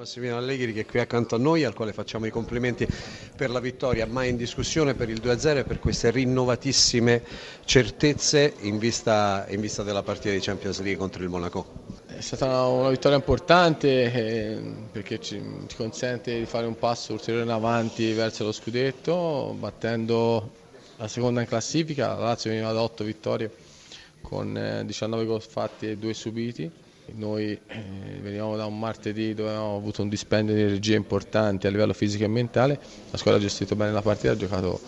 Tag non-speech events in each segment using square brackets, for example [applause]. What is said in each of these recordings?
Massimiliano Allegri che è qui accanto a noi, al quale facciamo i complimenti per la vittoria, mai in discussione per il 2-0 e per queste rinnovatissime certezze in vista, in vista della partita di Champions League contro il Monaco. È stata una vittoria importante eh, perché ci, consente di fare un passo ulteriore in avanti verso lo scudetto, battendo la seconda in classifica, la Lazio veniva da 8 vittorie con eh, 19 gol fatti e 2 subiti noi eh, venivamo da un martedì dove avevamo avuto un dispendio di energie importanti a livello fisico e mentale, la squadra ha gestito bene la partita, ha giocato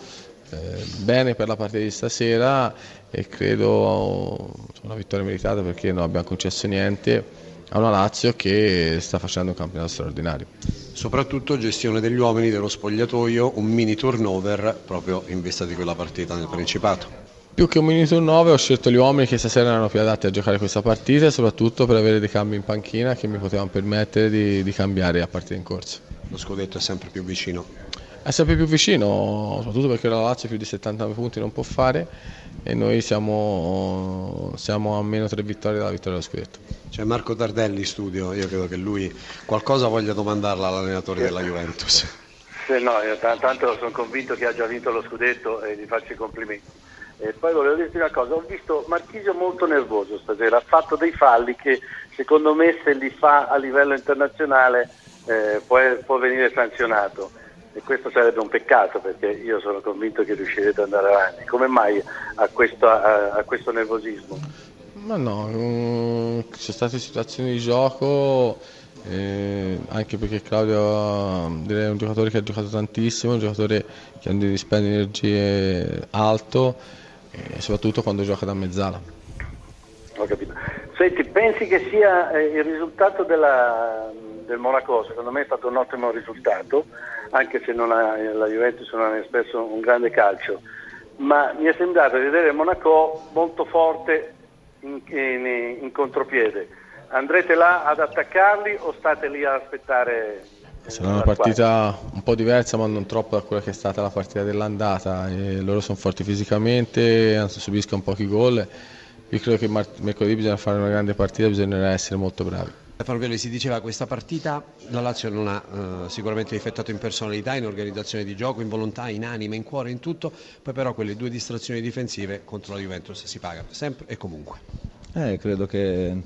eh, bene per la partita di stasera e credo una vittoria meritata perché non abbiamo concesso niente a una Lazio che sta facendo un campionato straordinario. Soprattutto gestione degli uomini, dello spogliatoio, un mini turnover proprio in vista di quella partita nel Principato. Più che un minuto 9 ho scelto gli uomini che stasera erano più adatti a giocare questa partita e soprattutto per avere dei cambi in panchina che mi potevano permettere di, di cambiare a partita in corsa. Lo scudetto è sempre più vicino? È sempre più vicino, soprattutto perché la Lazio più di 79 punti non può fare e noi siamo, siamo a meno tre vittorie dalla vittoria dello scudetto. C'è Marco Tardelli in studio, io credo che lui qualcosa voglia domandarla all'allenatore della Juventus. Sì, no, io tanto sono convinto che ha già vinto lo scudetto e gli faccio i complimenti. E poi volevo dirti una cosa, ho visto Marchisio molto nervoso stasera, ha fatto dei falli che secondo me se li fa a livello internazionale eh, può, può, venire sanzionato e questo sarebbe un peccato perché io sono convinto che riuscirete ad andare avanti. Come mai a questo, a, a questo nervosismo? Ma no, um, ci sono state situazioni di gioco, eh, anche perché Claudio direi, è un giocatore che ha giocato tantissimo, un giocatore che ha un dispendio di energie alto e soprattutto quando gioca da mezzala. Ho capito. Senti, pensi che sia eh, il risultato della, del Monaco? Secondo me è stato un ottimo risultato, anche se ha, la Juventus non ha espresso un grande calcio, ma mi è sembrato di vedere Monaco molto forte in, in, in contropiede. Andrete là ad attaccarli o state lì ad aspettare Sarà una partita un po' diversa ma non troppo da quella che è stata la partita dell'andata. E loro sono forti fisicamente, anzi subiscono pochi gol. Io credo che mercoledì bisogna fare una grande partita, bisognerà essere molto bravi. Farvelli si diceva questa partita la Lazio non ha eh, sicuramente difettato in personalità, in organizzazione di gioco, in volontà, in anima, in cuore, in tutto, poi però quelle due distrazioni difensive contro la Juventus si pagano sempre e comunque. Eh, credo che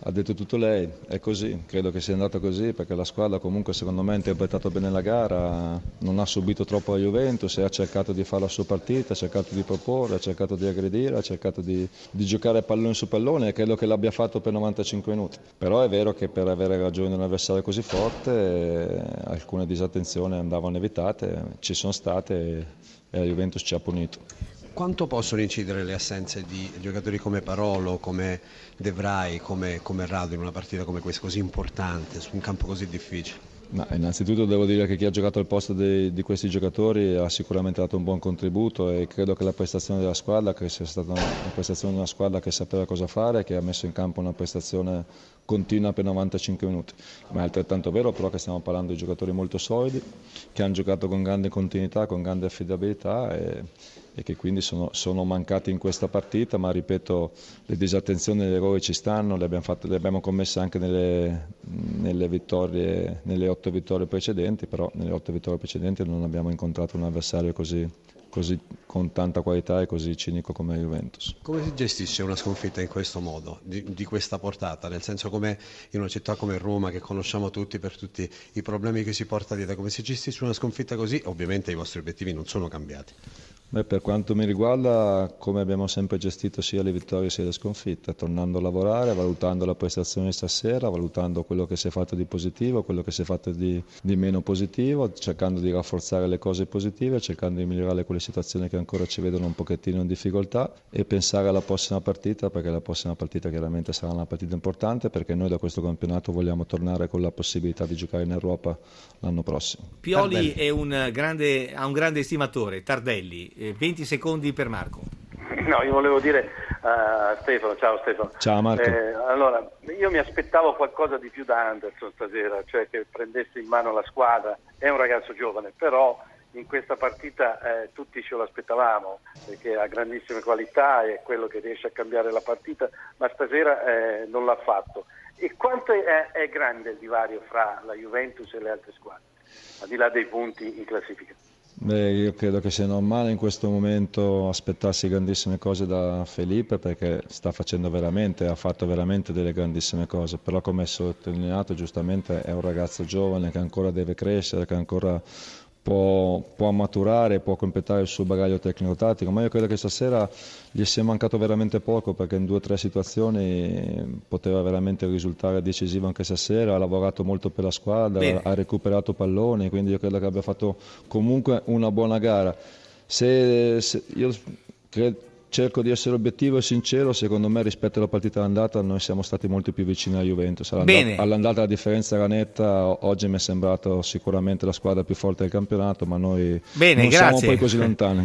ha detto tutto lei, è così, credo che sia andata così perché la squadra comunque secondo me ha interpretato bene la gara, non ha subito troppo la Juventus ha cercato di fare la sua partita, ha cercato di proporre, ha cercato di aggredire, ha cercato di, di giocare pallone su pallone e credo che l'abbia fatto per 95 minuti. Però è vero che per avere ragione di un avversario così forte alcune disattenzioni andavano evitate, ci sono state e la Juventus ci ha punito. Quanto possono incidere le assenze di giocatori come Parolo, come De Vrij, come, come Rado in una partita come questa, così importante, su un campo così difficile? Ma innanzitutto devo dire che chi ha giocato al posto di, di, questi giocatori ha sicuramente dato un buon contributo e credo che la prestazione della squadra sia stata una, una prestazione di una squadra che sapeva cosa fare, che ha messo in campo una prestazione continua per 95 minuti. Ma è altrettanto vero però che stiamo parlando di giocatori molto solidi, che hanno giocato con grande continuità, con grande affidabilità e, e che quindi sono, sono, mancati in questa partita, ma ripeto, le disattenzioni e gli errori ci stanno, le abbiamo, fatte, le abbiamo commesse anche nelle, nelle, vittorie, nelle otto vittorie precedenti, però nelle otto vittorie precedenti non abbiamo incontrato un avversario così, così, con tanta qualità e così cinico come Juventus. Come si gestisce una sconfitta in questo modo, di, di, questa portata? Nel senso come in una città come Roma che conosciamo tutti per tutti i problemi che si porta dietro, come si gestisce una sconfitta così? Ovviamente i vostri obiettivi non sono cambiati. Beh, per quanto mi riguarda, come abbiamo sempre gestito sia le vittorie sia le sconfitte, tornando a lavorare, valutando la prestazione stasera, valutando quello che si è fatto di positivo, quello che si è fatto di, di meno positivo, cercando di rafforzare le cose positive, cercando di migliorare quelle situazioni che ancora ci vedono un pochettino in difficoltà e pensare alla prossima partita, perché la prossima partita chiaramente sarà una partita importante, perché noi da questo campionato vogliamo tornare con la possibilità di giocare in Europa l'anno prossimo. Pioli un grande, ha un grande estimatore, Tardelli 20 eh, secondi per Marco. No, io volevo dire a Stefano. Ciao Stefano. Ciao Marco. Eh, allora, io mi aspettavo qualcosa di più da Anderson stasera, cioè che prendesse in mano la squadra. È un ragazzo giovane, però in questa partita eh, tutti ce lo aspettavamo perché ha grandissime qualità e è quello che riesce a cambiare la partita, ma stasera eh, non l'ha fatto. E quanto è, è grande il divario fra la Juventus e le altre squadre, al di là dei punti in classifica? Beh, io credo che sia normale in questo momento aspettarsi grandissime cose da Felipe perché sta facendo veramente, ha fatto veramente delle grandissime cose, però come sottolineato giustamente è un ragazzo giovane che ancora deve crescere, che ancora può, può, maturare, può completare il suo bagaglio tecnico-tattico, ma io credo che stasera gli sia mancato veramente poco perché in due o tre situazioni poteva veramente risultare decisivo anche stasera, ha lavorato molto per la squadra, Bene. ha recuperato palloni, quindi io credo che abbia fatto comunque una buona gara. Se, se io credo, cerco di essere obiettivo e sincero, secondo me rispetto alla partita d'andata noi siamo stati molto più vicini alla Juventus. All'andata, all'andata la differenza era netta, oggi mi è sembrato sicuramente la squadra più forte del campionato, ma noi Bene, non grazie. siamo poi così lontani. [laughs]